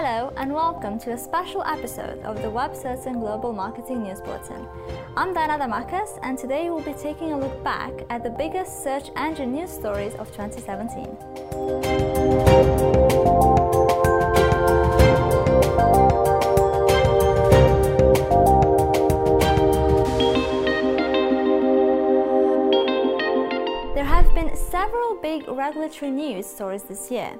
Hello and welcome to a special episode of the Web Search and Global Marketing News Bulletin. I'm Dana Damakas and today we'll be taking a look back at the biggest search engine news stories of 2017. There have been several big regulatory news stories this year.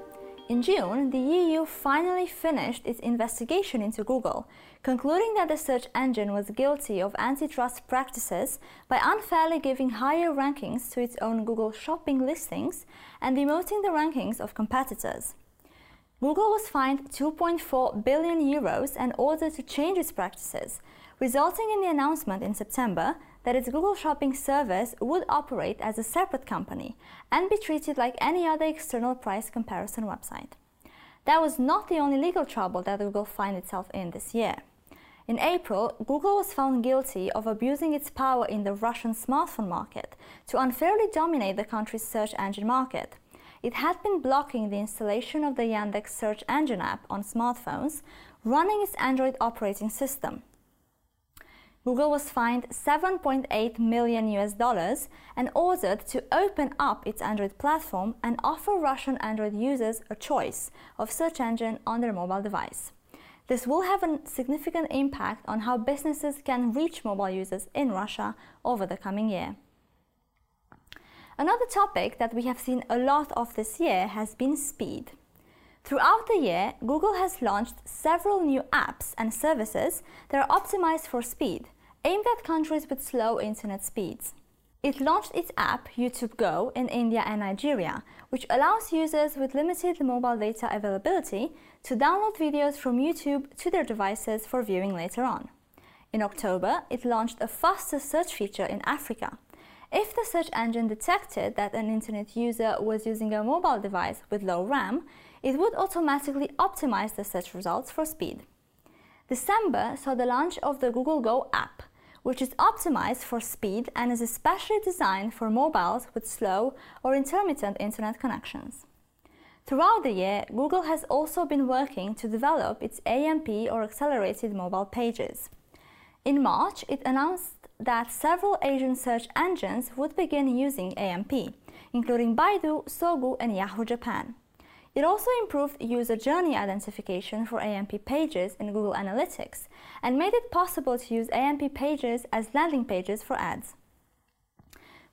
In June, the EU finally finished its investigation into Google, concluding that the search engine was guilty of antitrust practices by unfairly giving higher rankings to its own Google shopping listings and demoting the rankings of competitors. Google was fined 2.4 billion euros and ordered to change its practices, resulting in the announcement in September that its Google Shopping service would operate as a separate company and be treated like any other external price comparison website. That was not the only legal trouble that Google found itself in this year. In April, Google was found guilty of abusing its power in the Russian smartphone market to unfairly dominate the country's search engine market. It had been blocking the installation of the Yandex search engine app on smartphones running its Android operating system. Google was fined 7.8 million US dollars and ordered to open up its Android platform and offer Russian Android users a choice of search engine on their mobile device. This will have a significant impact on how businesses can reach mobile users in Russia over the coming year. Another topic that we have seen a lot of this year has been speed. Throughout the year, Google has launched several new apps and services that are optimized for speed, aimed at countries with slow internet speeds. It launched its app, YouTube Go, in India and Nigeria, which allows users with limited mobile data availability to download videos from YouTube to their devices for viewing later on. In October, it launched a faster search feature in Africa. If the search engine detected that an internet user was using a mobile device with low RAM, it would automatically optimize the search results for speed. December saw the launch of the Google Go app, which is optimized for speed and is especially designed for mobiles with slow or intermittent internet connections. Throughout the year, Google has also been working to develop its AMP or accelerated mobile pages. In March, it announced that several Asian search engines would begin using AMP, including Baidu, Sogou, and Yahoo Japan. It also improved user journey identification for AMP pages in Google Analytics and made it possible to use AMP pages as landing pages for ads.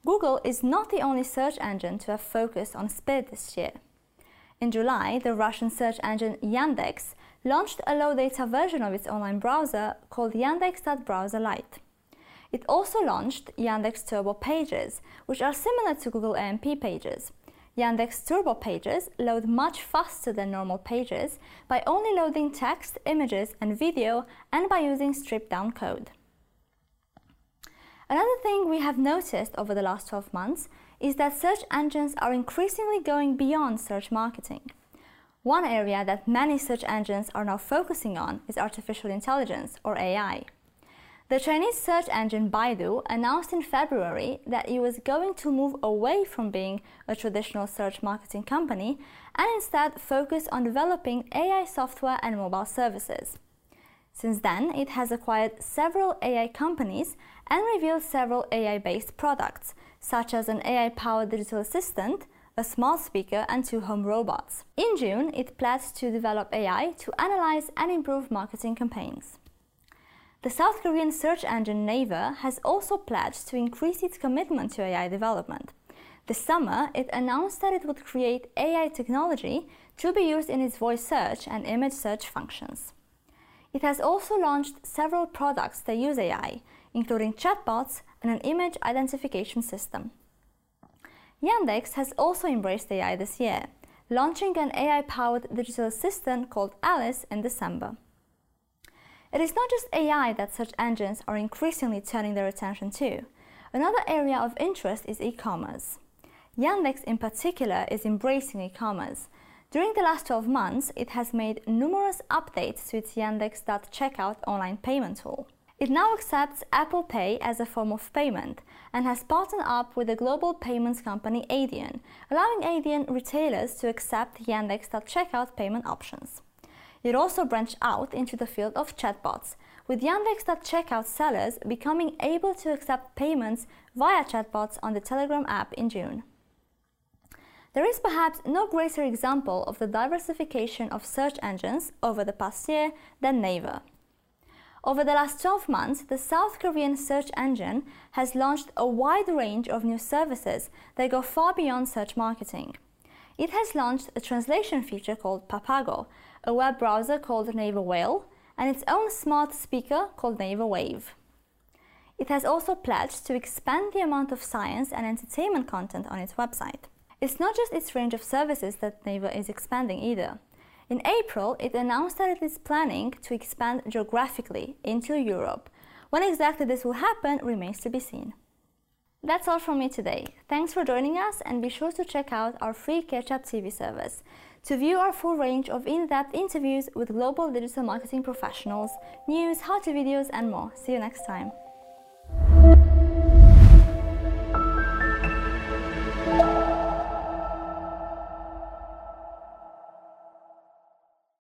Google is not the only search engine to have focused on speed this year. In July, the Russian search engine Yandex launched a low data version of its online browser called Yandex.Browser Lite. It also launched Yandex Turbo Pages, which are similar to Google AMP pages, Yandex Turbo Pages load much faster than normal pages by only loading text, images, and video and by using stripped down code. Another thing we have noticed over the last 12 months is that search engines are increasingly going beyond search marketing. One area that many search engines are now focusing on is artificial intelligence, or AI. The Chinese search engine Baidu announced in February that it was going to move away from being a traditional search marketing company and instead focus on developing AI software and mobile services. Since then, it has acquired several AI companies and revealed several AI based products, such as an AI powered digital assistant, a smart speaker, and two home robots. In June, it plans to develop AI to analyze and improve marketing campaigns. The South Korean search engine Naver has also pledged to increase its commitment to AI development. This summer, it announced that it would create AI technology to be used in its voice search and image search functions. It has also launched several products that use AI, including chatbots and an image identification system. Yandex has also embraced AI this year, launching an AI powered digital assistant called Alice in December. It is not just AI that search engines are increasingly turning their attention to. Another area of interest is e-commerce. Yandex in particular is embracing e-commerce. During the last 12 months, it has made numerous updates to its Yandex.Checkout online payment tool. It now accepts Apple Pay as a form of payment and has partnered up with the global payments company Adyen, allowing Adyen retailers to accept Yandex.Checkout payment options. It also branched out into the field of chatbots, with Yandex.Checkout sellers becoming able to accept payments via chatbots on the Telegram app in June. There is perhaps no greater example of the diversification of search engines over the past year than Naver. Over the last 12 months, the South Korean search engine has launched a wide range of new services that go far beyond search marketing. It has launched a translation feature called Papago, a web browser called Naver Whale, and its own smart speaker called Naver Wave. It has also pledged to expand the amount of science and entertainment content on its website. It's not just its range of services that Naver is expanding either. In April, it announced that it is planning to expand geographically into Europe. When exactly this will happen remains to be seen. That's all from me today. Thanks for joining us and be sure to check out our free Catch-up TV service to view our full range of in-depth interviews with global digital marketing professionals, news, how-to videos and more. See you next time.